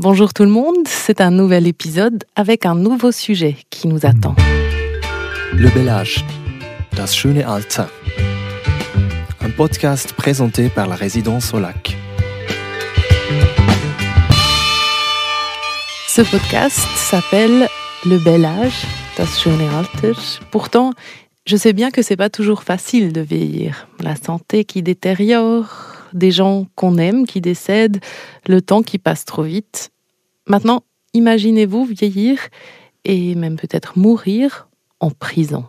Bonjour tout le monde, c'est un nouvel épisode avec un nouveau sujet qui nous attend. Le bel âge, das schöne Alter. Un podcast présenté par la résidence au lac. Ce podcast s'appelle Le bel âge, das schöne Alter. Pourtant, je sais bien que c'est pas toujours facile de vieillir. La santé qui détériore, des gens qu'on aime qui décèdent, le temps qui passe trop vite. Maintenant, imaginez-vous vieillir et même peut-être mourir en prison.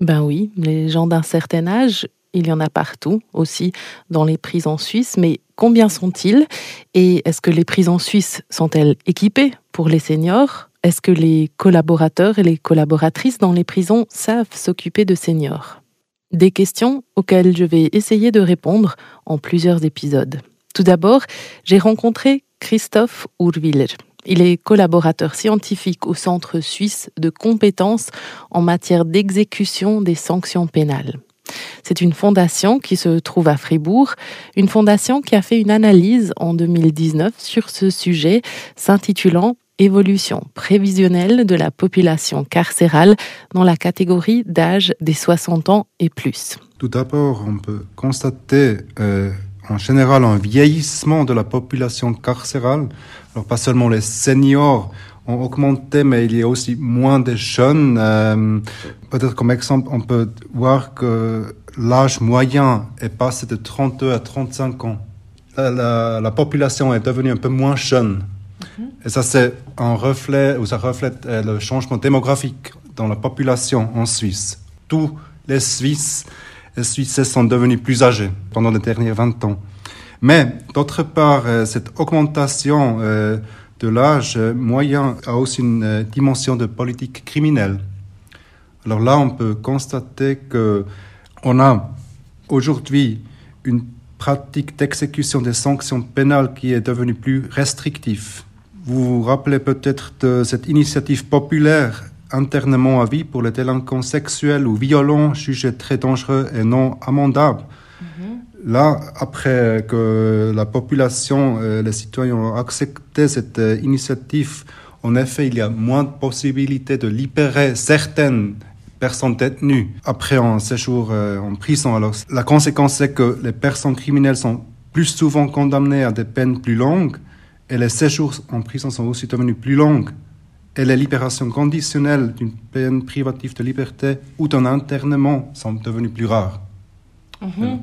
Ben oui, les gens d'un certain âge, il y en a partout, aussi dans les prisons suisses, mais combien sont-ils Et est-ce que les prisons suisses sont-elles équipées pour les seniors? Est-ce que les collaborateurs et les collaboratrices dans les prisons savent s'occuper de seniors? Des questions auxquelles je vais essayer de répondre en plusieurs épisodes. Tout d'abord, j'ai rencontré Christophe Urwiller. Il est collaborateur scientifique au Centre suisse de compétences en matière d'exécution des sanctions pénales. C'est une fondation qui se trouve à Fribourg, une fondation qui a fait une analyse en 2019 sur ce sujet s'intitulant évolution prévisionnelle de la population carcérale dans la catégorie d'âge des 60 ans et plus. Tout d'abord, on peut constater euh, en général un vieillissement de la population carcérale. Alors pas seulement les seniors ont augmenté, mais il y a aussi moins de jeunes. Euh, Peut-être comme exemple, on peut voir que l'âge moyen est passé de 32 à 35 ans. La, la, la population est devenue un peu moins jeune. Et ça, c'est un reflet, ou ça reflète euh, le changement démographique dans la population en Suisse. Tous les Suisses et Suisses sont devenus plus âgés pendant les derniers 20 ans. Mais, d'autre part, euh, cette augmentation euh, de l'âge moyen a aussi une dimension de politique criminelle. Alors là, on peut constater que on a aujourd'hui une pratique d'exécution des sanctions pénales qui est devenue plus restrictive. Vous vous rappelez peut-être de cette initiative populaire internement à vie pour les délinquants sexuels ou violents jugés très dangereux et non amendables. Mm-hmm. Là, après que la population, les citoyens ont accepté cette initiative, en effet, il y a moins de possibilités de libérer certaines personnes détenues après un séjour euh, en prison. Alors, la conséquence, c'est que les personnes criminelles sont plus souvent condamnées à des peines plus longues et les séjours en prison sont aussi devenus plus longs. Et les libérations conditionnelles d'une peine privative de liberté ou d'un internement sont devenues plus rares. Mhm.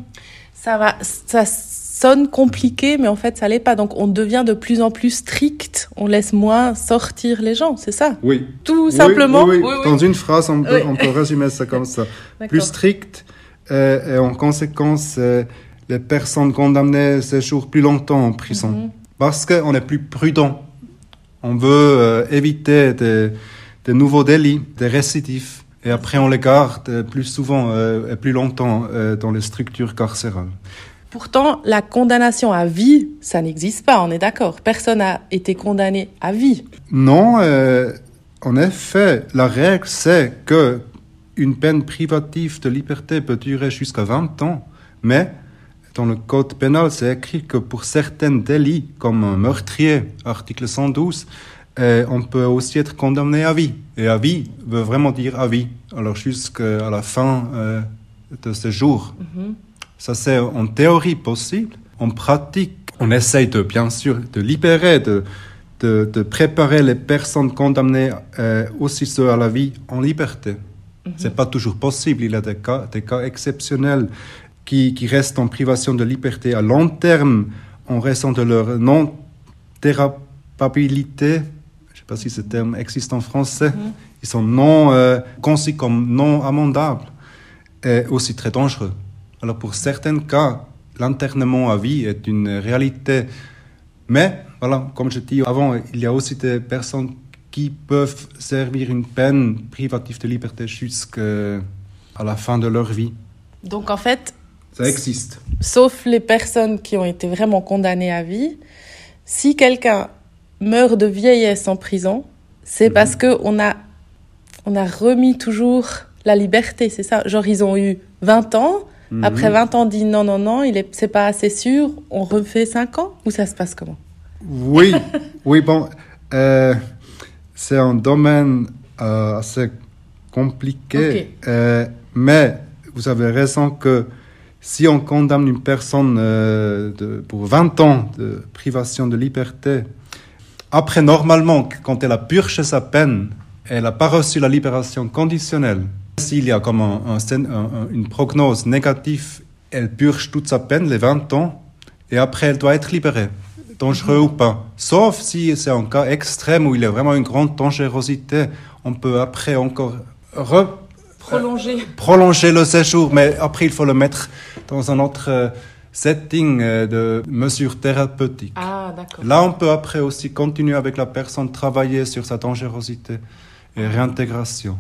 Ça va, ça sonne compliqué, mais en fait, ça l'est pas. Donc, on devient de plus en plus strict. On laisse moins sortir les gens, c'est ça? Oui. Tout simplement? Oui, oui, Dans une phrase, on peut, on peut résumer ça comme ça. plus strict, euh, et en conséquence, euh, les personnes condamnées séjournent plus longtemps en prison. Mhm parce qu'on est plus prudent. On veut euh, éviter des, des, nouveaux délits, des récidives. Et après, on les garde plus souvent euh, et plus longtemps euh, dans les structures carcérales. Pourtant, la condamnation à vie, ça n'existe pas, on est d'accord. Personne n'a été condamné à vie. Non, en effet, la règle, c'est que une peine privative de liberté peut durer jusqu'à 20 ans, mais dans le code pénal, c'est écrit que pour certains délits, comme un meurtrier, article 112, euh, on peut aussi être condamné à vie. Et à vie veut vraiment dire à vie, alors jusqu'à la fin euh, de ce jour. Mm-hmm. Ça, c'est en théorie possible. En pratique, on essaye de, bien sûr, de libérer, de, de, de préparer les personnes condamnées euh, aussi ceux à la vie en liberté. Mm-hmm. C'est pas toujours possible. Il y a des cas, des cas exceptionnels qui, qui, restent en privation de liberté à long terme en raison de leur non-thérapabilité. Je ne sais pas si ce terme existe en français. Mm-hmm. Ils sont non euh, conçus comme non amendables et aussi très dangereux. Alors pour certains cas, l'internement à vie est une réalité. Mais, voilà, comme je dis avant, il y a aussi des personnes qui peuvent servir une peine privative de liberté jusqu'à la fin de leur vie. Donc en fait, ça existe. Sauf les personnes qui ont été vraiment condamnées à vie. Si quelqu'un meurt de vieillesse en prison, c'est parce mhm. que on a, on a remis toujours la liberté, c'est ça. Genre, ils ont eu 20 ans. Mhm. Après 20 ans, on dit non, non, non, il est, c'est pas assez sûr. On refait 5 ans ou ça se passe comment? Oui, oui, bon, euh, c'est un domaine euh, assez compliqué, euh, mais vous avez raison que si on condamne une personne euh, de- pour 20 ans de privation de liberté, après, normalement, quand elle a purgé sa peine, elle n'a pas reçu la libération conditionnelle. S'il y a comme un- un une prognose négative, elle purge toute sa peine, les 20 ans, et après, elle doit être libérée, dangereux ou pas. Sauf si c'est un cas extrême où il y a vraiment une grande dangerosité, on peut après encore re- Prolongé. prolonger le séjour, mais après, il faut le mettre dans un autre euh, setting euh, de mesures thérapeutiques. Ah. Là, on peut après aussi continuer avec la personne, travailler sur sa dangerosité et réintégration.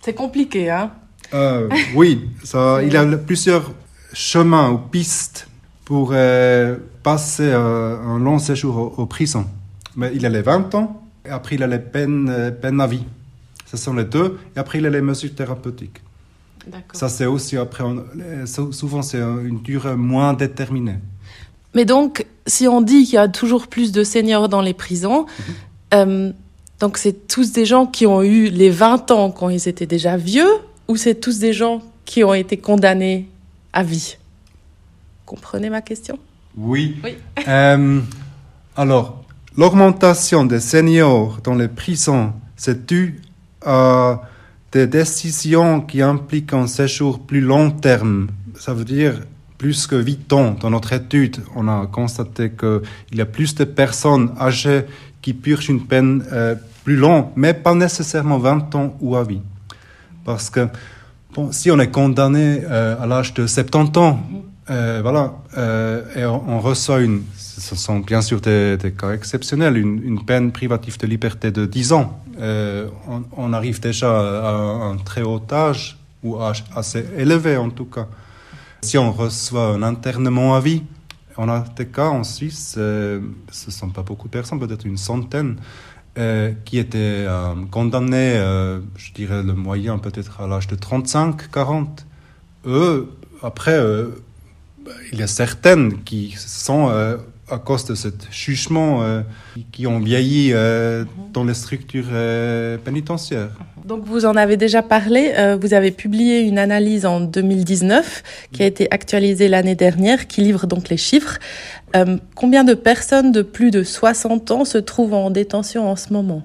C'est compliqué, hein? Euh, oui, ça, il y a plusieurs chemins ou pistes pour euh, passer euh, un long séjour au, au prison. Mais il a les 20 ans, et après il a les peines, peines à vie. Ce sont les deux, et après il a les mesures thérapeutiques. Ça, c'est aussi après, on- euh, sou- souvent c'est une durée moins déterminée. Mais donc, si on dit qu'il y a toujours plus de seniors dans les prisons, euh, donc c'est tous des gens qui ont eu les 20 ans quand ils étaient déjà vieux, ou c'est tous des gens qui ont été condamnés à vie? Comprenez ma question? Oui. Oui. Euh, alors, l'augmentation des seniors dans les prisons, c'est dû à des décisions qui impliquent un séjour plus long terme. Ça veut dire plus que 8 ans. Dans notre étude, on a constaté qu'il y a plus de personnes âgées qui purgent une peine euh, plus longue, mais pas nécessairement 20 ans ou à vie. Parce que si on est condamné euh, à l'âge de 70 ans, euh, voilà, et on reçoit une, ce sont bien sûr des, cas exceptionnels, une, peine privative de liberté de 10 ans. Euh, on, arrive déjà à un très haut âge, ou assez élevé en tout cas. Si on reçoit un internement à vie, on a des cas en Suisse, euh, ce ne sont pas beaucoup de personnes, peut-être une centaine, euh, qui étaient condamnés, euh, je dirais le moyen peut-être à l'âge de 35, 40. Eux, après, bah, il y a certaines qui sont, à cause de ce jugement, euh, qui- ont vieilli euh, dans les structures euh, pénitentiaires. Donc vous en avez déjà parlé, vous avez publié une analyse en 2019 qui a été actualisée l'année dernière, qui livre donc les chiffres. Combien de personnes de plus de 60 ans se trouvent en détention en ce moment?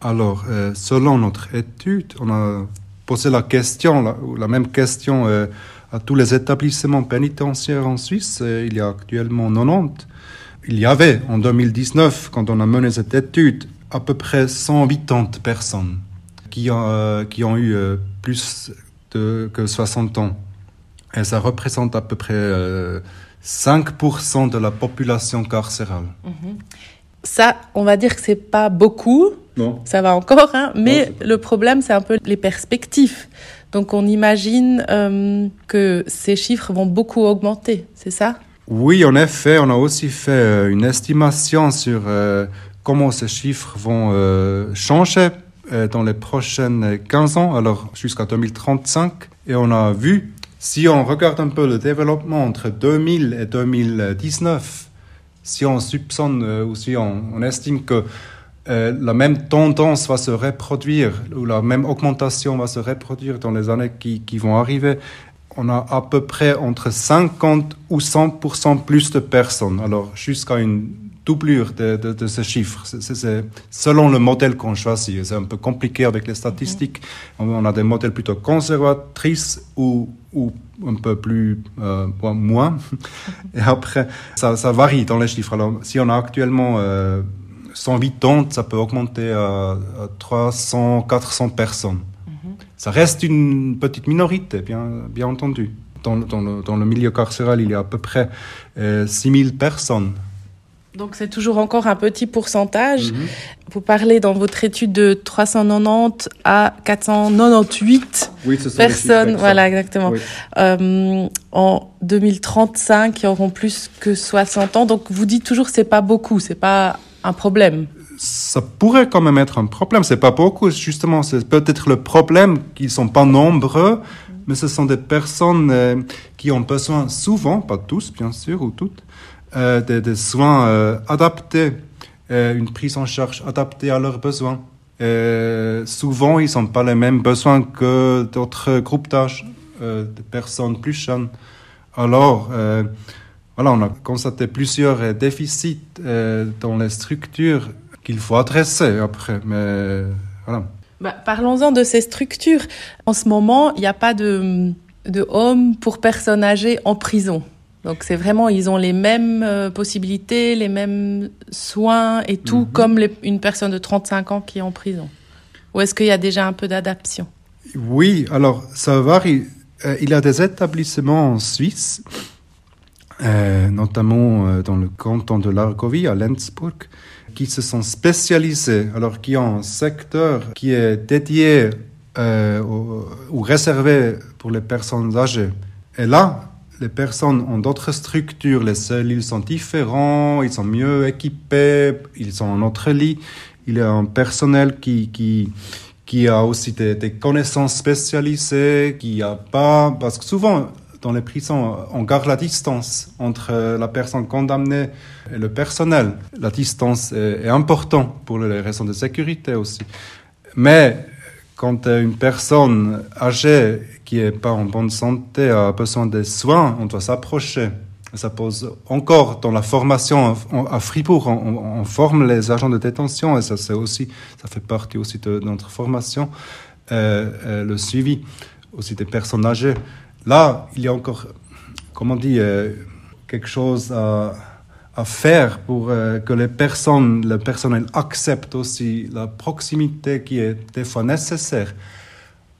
Alors, selon notre étude, on a posé la question, la, même question à tous les établissements pénitentiaires en Suisse. Euh, il y a actuellement 90. Il y avait en 2019, quand on a mené cette étude, à peu près 180 personnes qui ont, euh, qui ont eu euh, plus de, que 60 ans. Et ça représente à peu près euh, 5% de la population carcérale. Ça, on va dire que c'est pas beaucoup, Non. ça va encore, hein, mais le problème, c'est un peu les perspectives. Donc on imagine euh, que ces chiffres vont beaucoup augmenter, c'est ça? Oui, en effet, on a aussi fait euh, une estimation sur euh, comment ces chiffres vont euh, changer dans les prochaines 15 ans, alors jusqu'à 2035. Et on a vu, si on regarde un peu le développement entre 2000 et 2019, si on soupçonne euh, ou si on, on estime que euh, la même tendance va se reproduire ou la même augmentation va se reproduire dans les années qui, qui vont arriver, on a à peu près entre 50 ou 100% plus de personnes. Alors, jusqu'à une doublure de, de, de ces chiffres. C'est- selon le modèle qu'on choisit. C'est un peu compliqué avec les statistiques. On- On a des modèles plutôt conservatrices ou, ou un peu plus euh, moins. Et après, ça, ça varie dans les chiffres. Alors, si on a actuellement euh, 180, ça peut augmenter à, à 300, 400 personnes. Ça reste une petite minorité, bien, bien entendu. Dans, dans le, dans le milieu carcéral, il y a à peu près euh, 6000 personnes. Donc c'est toujours encore un petit pourcentage. Mhm. Vous parlez dans votre étude de 390 à 498 Oui, ce sont personnes. Voilà, exactement. Oui. Euh, en 2035, ils auront plus que 60 ans. Donc vous dites toujours que c'est pas beaucoup, c'est pas un problème. Ça pourrait quand même être un problème. C'est pas beaucoup, justement. C'est peut-être le problème qu'ils sont pas nombreux, mais ce sont des personnes euh, qui ont besoin, souvent, pas tous bien sûr ou toutes, des, des soins euh, adaptés, euh, une prise en charge adaptée à leurs besoins. Euh, souvent, ils n'ont pas les mêmes besoins que d'autres groupes d'âge, euh, de personnes plus jeunes. Alors, euh, voilà, on a constaté plusieurs euh, déficits euh, dans les structures qu'il faut adresser après. Mais voilà. Bah, Parlons-en de ces structures. En ce moment, il n'y a pas de hommes pour personnes âgées en prison. Donc c'est vraiment, ils ont les mêmes euh, possibilités, les mêmes soins et tout, Mhm. comme les- une personne de 35 ans qui est en prison. Ou est-ce qu'il y a déjà un peu d'adaptation? Oui, alors ça varie. Euh, il y a des établissements en Suisse, euh, notamment dans le canton de l'Argovie, à Lenzburg, qui se sont spécialisés, alors qui ont un secteur qui est dédié ou réservé pour les personnes âgées. Et là, les personnes ont d'autres structures, les cellules sont différents, ils sont mieux équipés, ils ont un autre lit, il y a un personnel qui, qui, qui a aussi des, connaissances spécialisées, qui a pas, parce que souvent dans les prisons, on garde la distance entre la personne condamnée et le personnel. La distance est, est importante pour les raisons de sécurité aussi. Mais quand une personne âgée qui est pas en bonne santé a besoin de soins, on doit s'approcher. Ça pose encore dans la formation à Fribourg, on, on- on forme les agents de détention et ça c'est aussi, ça fait partie aussi de notre formation, euh, euh, le suivi aussi des personnes âgées. Là, il y a encore, comment on dit, euh, quelque chose à, à faire pour euh, que les personnes, le personnel accepte aussi la proximité qui est des fois nécessaire.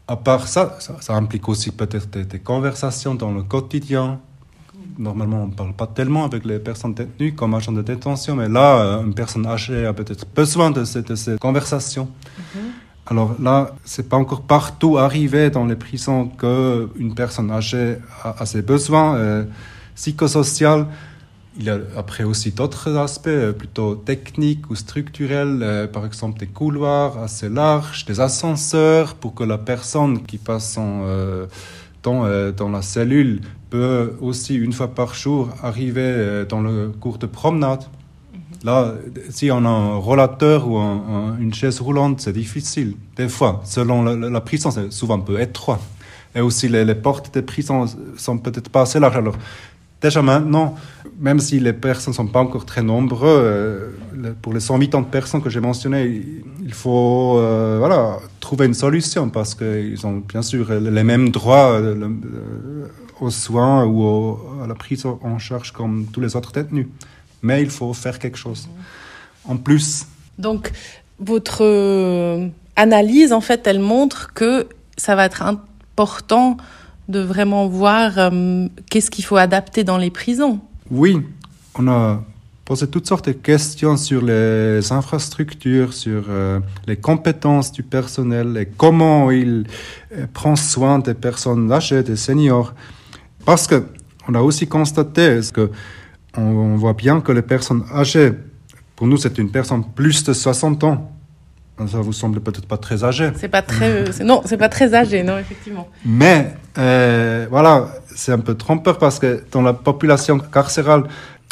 À part ça, ça, ça implique aussi peut-être des, des conversations dans le quotidien. Normalement, on ne parle pas tellement avec les personnes détenues comme agents de détention, mais là, euh, une personne âgée a peut-être besoin de, ces- de ces conversations. Alors là, c'est pas encore partout arrivé dans les prisons que une personne âgée a, a ses besoins euh, psychosociaux. Il y a après aussi d'autres aspects euh, plutôt techniques ou structurels, euh, par exemple des couloirs assez larges, des ascenseurs pour que la personne qui passe son euh, temps dans la cellule peut aussi une fois par jour arriver dans le cours de promenade. Là, si on a un rollateur ou un- un- une chaise roulante, c'est difficile. Des fois, selon la, la- la prison, c'est souvent un peu étroit. Et aussi, les, les portes des prisons sont peut-être pas assez larges. Alors, déjà maintenant, même si les personnes sont pas encore très nombreux, euh, pour les 180 personnes que j'ai mentionnées, il- faut euh, voilà, trouver une solution parce qu'ils ont bien sûr les mêmes droits euh, aux soins ou à la prise en charge comme tous les autres détenus. Mais il faut faire quelque chose. En plus, Donc, votre analyse, en fait, elle montre que ça va être important de vraiment voir euh, qu'est-ce qu'il faut adapter dans les prisons. oui, on a posé toutes sortes de questions sur les infrastructures, sur euh, les compétences du personnel et comment il euh, prend soin des personnes âgées, des seniors. Parce que on a aussi constaté que on, voit bien que les personnes âgées, pour nous, c'est une personne plus de 60 ans. Ça vous semble peut-être pas très âgé. C'est pas très, euh, non, c'est pas très âgé, non, effectivement. Mais euh, voilà, c'est un peu trompeur parce que dans la population carcérale,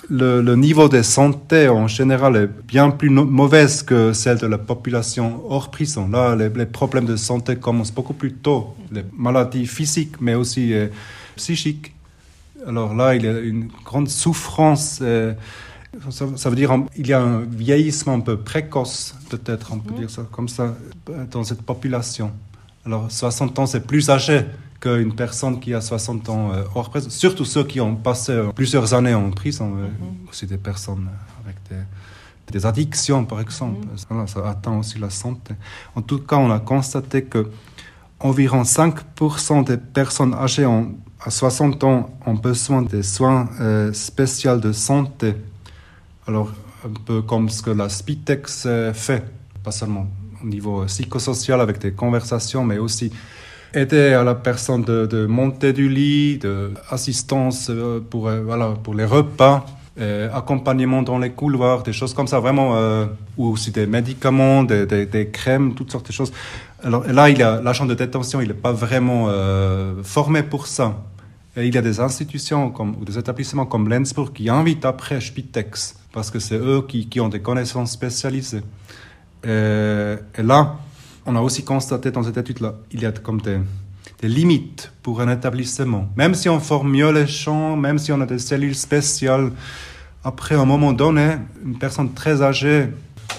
le, le niveau de santé en général est bien plus no- mauvaise que celle de la population hors prison. Là, les, les problèmes de santé commencent beaucoup plus tôt, les maladies physiques, mais aussi euh, psychiques. Alors là, il y a une grande souffrance. euh, ça, ça veut dire qu'il y a un vieillissement un peu précoce, peut-être, on peut dire ça comme ça, dans cette population. Alors 60 ans, c'est plus âgé qu'une personne qui a 60 ans euh, hors prison. Surtout ceux qui ont passé euh, plusieurs années en prison, euh, aussi des personnes avec des, des addictions, par exemple. Voilà, ça atteint aussi la santé. En tout cas, on a constaté que environ 5% des personnes âgées en- à 60 ans ont besoin de soins euh, spéciaux de santé. Alors, un peu comme ce que la Spitex euh, fait, pas seulement au niveau euh, psychosocial avec des conversations, mais aussi aider à la personne de, monter du lit, de assistance euh, pour, voilà, pour les repas, accompagnement dans les couloirs, des choses comme ça, vraiment, ou aussi des médicaments, des, des, crèmes, toutes sortes de choses. Alors là, l'agent de détention, il n'est pas vraiment formé pour ça. Et il y a des institutions ou des établissements comme Lensburg qui invitent après Spitex, parce que c'est eux qui, qui, ont des connaissances spécialisées. Et, et, là, on a aussi constaté dans cette étude-là, il y a comme des, des, limites pour un établissement. Même si on forme mieux les champs, même si on a des cellules spéciales, après, à un moment donné, une personne très âgée,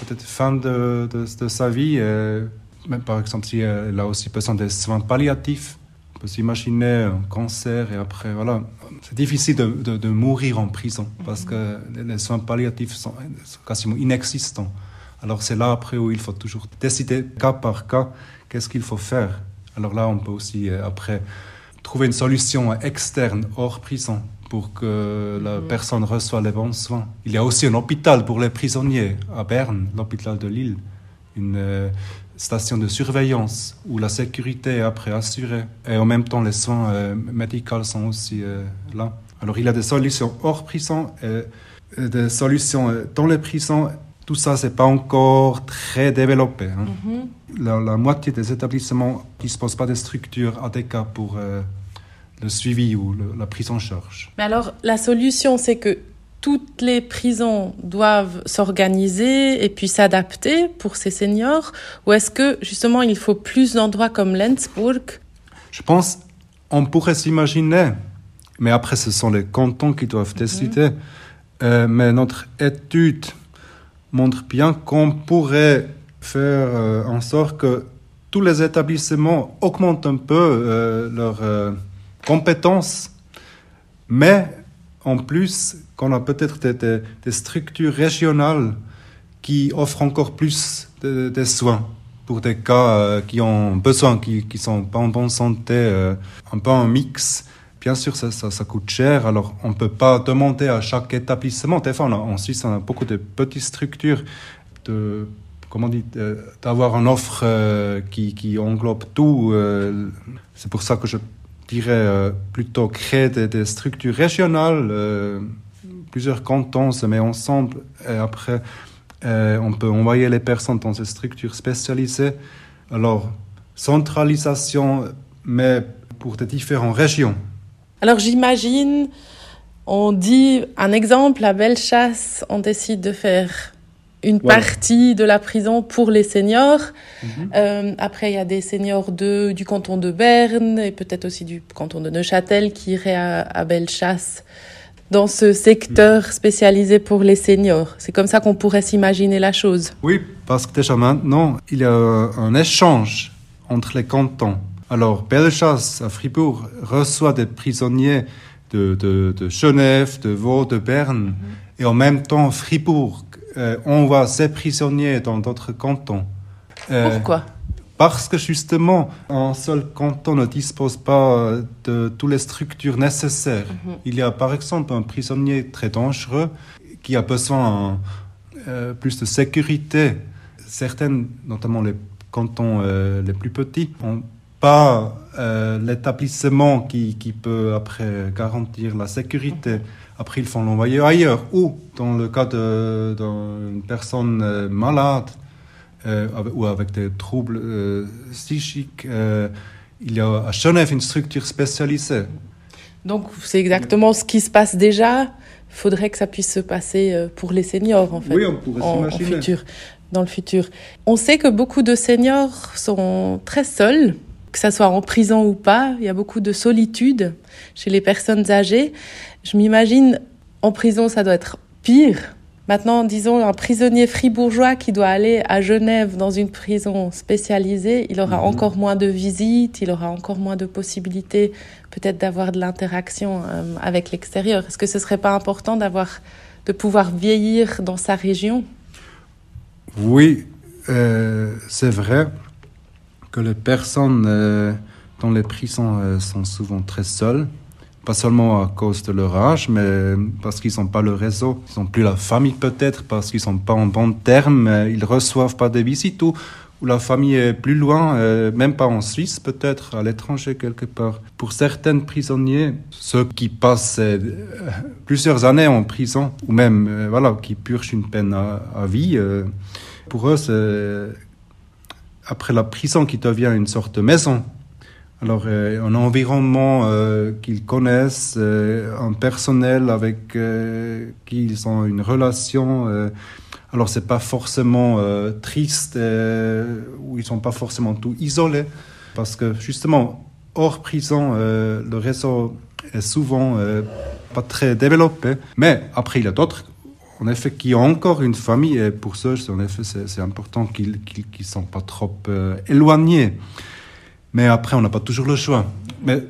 peut-être fin de, de, sa vie, euh, même par exemple si elle a aussi besoin des soins palliatifs, on peut s'imaginer un cancer et après, voilà. C'est difficile de, de, de, mourir en prison parce que les soins palliatifs sont, sont quasiment inexistants. Alors c'est là après où il faut toujours décider cas par cas qu'est-ce qu'il faut faire. Alors là, on peut aussi euh, après trouver une solution externe hors prison pour que la mmh. personne reçoive les bons soins. Il y a aussi un hôpital pour les prisonniers à Berne, l'hôpital de Lille, une euh, station de surveillance où la sécurité est après assurée et en même temps les soins euh, médicaux sont aussi euh, là. Alors il y a des solutions hors prison et, et des solutions euh, dans les prisons. Tout ça, c'est pas encore très développé. Hein. Mmh. La, la, moitié des établissements ne disposent pas de structures adéquates pour euh, le suivi ou le, la prise en charge. Mais alors, la solution, c'est que toutes les prisons doivent s'organiser et puis s'adapter pour ces seniors Ou est-ce que justement il faut plus d'endroits comme Lenzburg? Je pense on pourrait s'imaginer, mais après ce sont les cantons qui doivent décider. Mmh. Euh, mais notre étude montre bien qu'on pourrait faire euh, en sorte que tous les établissements augmentent un peu euh, leurs compétences, mais en plus qu'on a peut-être des, des, des, structures régionales qui offrent encore plus de, de soins pour des cas euh, qui ont besoin, qui ne sont pas en bonne santé, euh, un peu un mix. Bien sûr, ça, ça, coûte cher, alors on ne peut pas demander à chaque établissement. Des fois, on en Suisse, on a beaucoup de petites structures de comment dit, d'avoir une offre euh, qui, qui englobe tout. C'est pour ça que je dirais plutôt créer des, des structures régionales. Plusieurs cantons se mettent ensemble et après euh, on peut envoyer les personnes dans ces structures spécialisées. Alors, centralisation, mais pour des différentes régions. Alors j'imagine, on dit un exemple, à Bellechasse, on décide de faire une voilà. partie de la prison pour les seniors. Mm -hmm. euh, après, il y a des seniors de, du canton de Berne et peut-être aussi du canton de Neuchâtel qui iraient à, à Bellechasse dans ce secteur spécialisé pour les seniors. C'est comme ça qu'on pourrait s'imaginer la chose. Oui, parce que déjà maintenant, il y a un échange entre les cantons. Alors, Bellechasse à Fribourg reçoit des prisonniers de, de, de Genève, de Vaud, de Berne, mm -hmm. et en même temps, Fribourg euh, envoie ses prisonniers dans d'autres cantons. Euh, Pourquoi? Parce que justement, un seul canton ne dispose pas de toutes les structures nécessaires. -hmm. Il y a par exemple un prisonnier très dangereux qui a besoin euh, plus de sécurité. Certaines, notamment les cantons euh, les plus petits, n'ont pas euh, l'établissement qui, qui, peut après garantir la sécurité. -hmm. Après, ils font l'envoyer ailleurs. Ou, dans le cas d'une personne euh, malade, euh, ou avec des troubles euh, psychiques. Euh, il y a à Genève une structure spécialisée. Donc c'est exactement ce qui se passe déjà. Il faudrait que ça puisse se passer euh, pour les seniors en fait. Oui, on pourrait en, en futur, dans le futur. On sait que beaucoup de seniors sont très seuls, que ça soit en prison ou pas. Il y a beaucoup de solitude chez les personnes âgées. Je m'imagine en prison, ça doit être pire Maintenant, disons, un prisonnier fribourgeois qui doit aller à Genève dans une prison spécialisée, il aura mmh. encore moins de visites, il aura encore moins de possibilités peut-être d'avoir de l'interaction euh, avec l'extérieur. Est-ce que ce serait pas important d'avoir, de pouvoir vieillir dans sa région? Oui, euh, c'est vrai que les personnes euh, dans les prisons euh, sont souvent très seules pas seulement à cause de leur âge, mais parce qu'ils n'ont pas le réseau, ils n'ont plus la famille peut-être, parce qu'ils sont pas en bon terme, ils reçoivent pas des visites ou, la famille est plus loin, euh, même pas en Suisse peut-être, à l'étranger quelque part. Pour certains prisonniers, ceux qui passent euh, plusieurs années en prison, ou même euh, voilà, qui purgent une peine à, à vie, pour eux c'est après la prison qui devient une sorte de maison Alors, euh, un environnement euh, qu'ils connaissent, euh, un personnel avec qui ils ont une relation. alors, c'est pas forcément triste, ou ils sont pas forcément tout isolés, parce que justement, hors prison, le réseau est souvent pas très développé. Mais après, il y a d'autres, en effet, qui ont encore une famille, et pour ça, en effet, c'est important qu'ils qu'ils qu'ils sont pas trop éloignés. Mais après, on n'a pas toujours le choix. Mais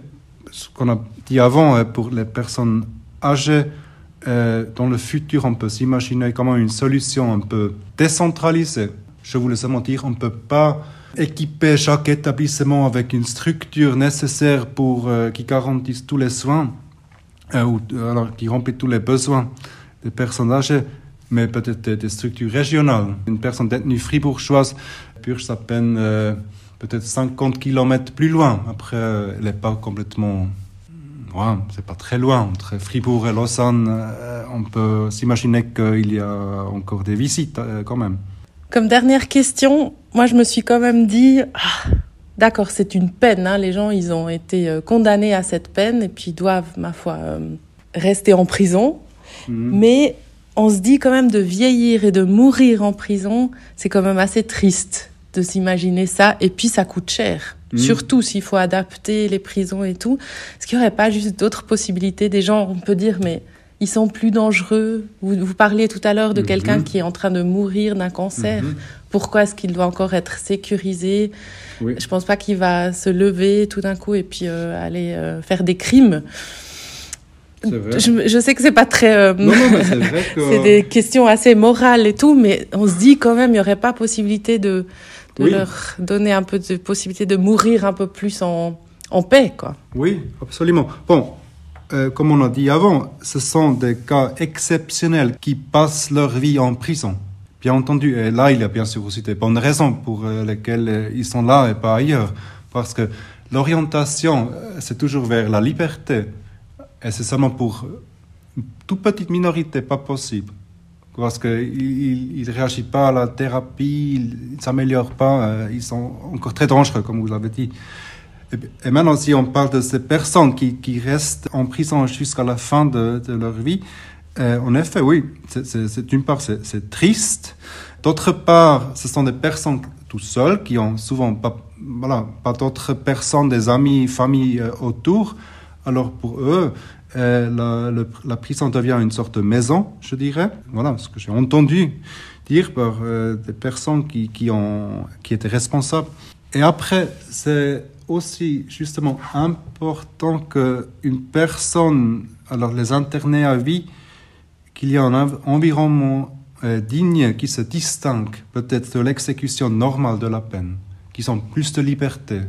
ce qu'on a dit avant, euh, pour les personnes âgées, euh, dans le futur, on peut s'imaginer comment une solution un peu décentralisée. Je voulais seulement dire, on ne peut pas équiper chaque établissement avec une structure nécessaire pour euh, qui garantisse tous les soins, ou alors qui remplit tous les besoins des personnes âgées, mais peut-être des, structures régionales. Une personne d'ethnie fribourgeoise purge sa peine peut-être 50 km plus loin. Après, elle n'est pas complètement. Ouais, c'est pas très loin. Entre Fribourg et Lausanne, euh, on peut s'imaginer qu'il y a encore des visites euh, quand même. Comme dernière question, moi je me suis quand même dit, ah, d'accord, c'est une peine. hein, les gens, ils ont été euh, condamnés à cette peine et puis ils doivent, ma foi, rester en prison. Mhm. Mais on se dit quand même de vieillir et de mourir en prison, c'est quand même assez triste de s'imaginer ça. Et puis ça coûte cher. Mhm. Surtout s'il faut adapter les prisons et tout. Est-ce qu'il n'y aurait pas juste d'autres possibilités? Des gens, on peut dire, mais ils sont plus dangereux. Vous, vous parliez tout à l'heure de Mhm. quelqu'un qui est en train de mourir d'un cancer. Mhm. Pourquoi est-ce qu'il doit encore être sécurisé? Oui. Je pense pas qu'il va se lever tout d'un coup et puis euh, aller euh, faire des crimes. Vrai. Je, je sais que c'est pas très. euh, Non, non, mais c'est vrai que. c'est des questions assez morales et tout, mais on se dit quand même, il n'y aurait pas possibilité de, de Oui. leur donner un peu de possibilité de mourir un peu plus en, en paix, quoi. Oui, absolument. Bon, euh, comme on a dit avant, ce sont des cas exceptionnels qui passent leur vie en prison. Bien entendu, et là, il y a bien sûr aussi des bonnes raisons pour euh, lesquelles euh, ils sont là et pas ailleurs. Parce que l'orientation, c'est toujours vers la liberté. Et c'est seulement pour une toute petite minorité pas possible. Parce qu'ils ne réagissent pas à la thérapie, ils ne s'améliorent pas, euh, ils sont encore très dangereux, comme vous l'avez dit. Et, maintenant, si on parle de ces personnes qui, restent en prison jusqu'à la fin de, leur vie, euh, en effet, oui, c'est- d'une part, c'est triste. D'autre part, ce sont des personnes tout seules qui ont souvent pas, voilà, pas d'autres personnes, des amis, familles euh, autour. Alors pour eux, la, le- la prison devient une sorte de maison, je dirais. Voilà ce que j'ai entendu dire par euh, des personnes qui, qui, ont, qui étaient responsables. Et après, c'est aussi justement important qu'une personne, alors les internés à vie, qu'il y ait un env- environnement euh, digne qui se distingue peut-être de l'exécution normale de la peine, qui ont plus de liberté.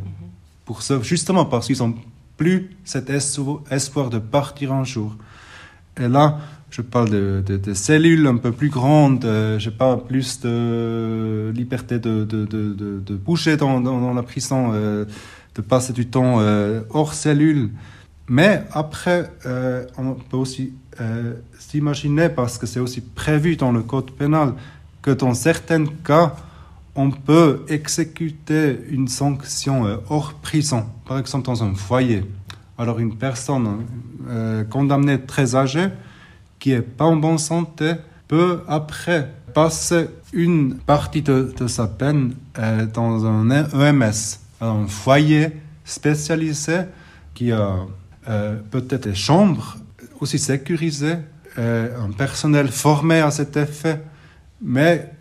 Pour ça, justement parce qu'ils ont plus cet espo- espoir de partir un jour. Et là, je parle de, cellules un peu plus grandes, euh, je parle plus de liberté de, bouger dans, la prison, euh, de passer du temps euh, hors cellule. Mais après, euh, on peut aussi s'imaginer, parce que c'est aussi prévu dans le code pénal, que dans certains cas, on peut exécuter une sanction euh, hors prison, par exemple dans un foyer. Alors une personne euh, condamnée très âgée, qui est pas en bonne santé, peut après passer une partie de, sa peine euh, dans un EMS, un foyer spécialisé qui a peut-être des chambres aussi sécurisées, un personnel formé à cet effet, mais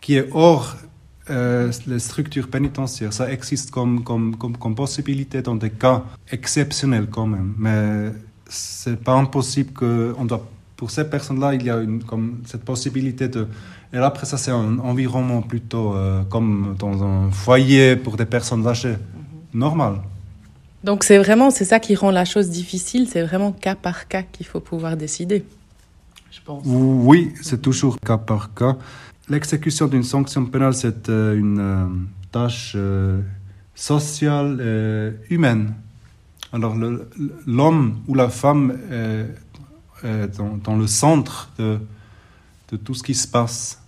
qui est hors euh, les structures pénitentiaires. Ça existe comme, comme, comme, comme possibilité dans des cas exceptionnels quand même. Mais c'est pas impossible que on doit, pour ces personnes-là, il y a une, comme cette possibilité de. Et après ça, c'est un environnement plutôt euh, comme dans un foyer pour des personnes âgées, normal. Donc c'est vraiment, c'est ça qui rend la chose difficile, c'est vraiment cas par cas qu'il faut pouvoir décider, je pense. Oui, c'est toujours cas par cas. L'exécution d'une sanction pénale, c'est euh, une euh, tâche euh, sociale et humaine. Alors l'homme ou la femme est, dans, le centre de, tout ce qui se passe.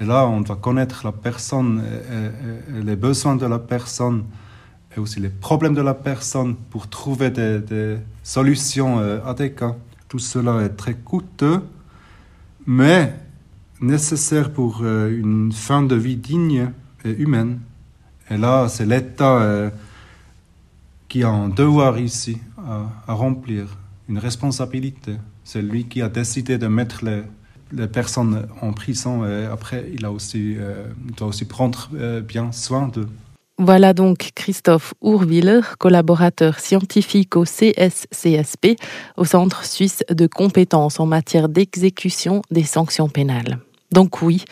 Et là, on doit connaître la personne les besoins de la personne. et aussi les problèmes de la personne pour trouver des, des solutions adéquates. Tout cela est très coûteux, mais nécessaire pour euh, une fin de vie digne et humaine. Et là, c'est l'État euh, qui a un devoir ici à, remplir, une responsabilité. C'est lui qui a décidé de mettre les, personnes en prison et après, il, a aussi, euh, doit aussi prendre bien soin d'eux. Voilà donc Christophe Urwiller, collaborateur scientifique au CSCSP, au Centre suisse de compétences en matière d'exécution des sanctions pénales. Donc oui,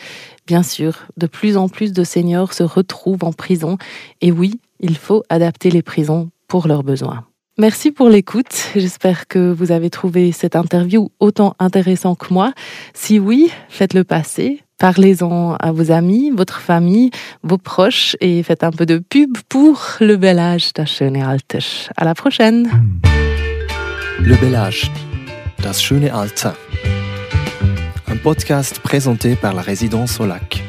bien sûr, de plus en plus de seniors se retrouvent en prison et oui, il faut adapter les prisons pour leurs besoins. Merci pour l'écoute. J'espère que vous avez trouvé cette interview autant intéressant que moi. Si oui, faites-le passer. Parlez-en à vos amis, votre famille, vos proches et faites un peu de pub pour le bel âge das schöne Alter. À la prochaine. Podcast présenté par la résidence au lac.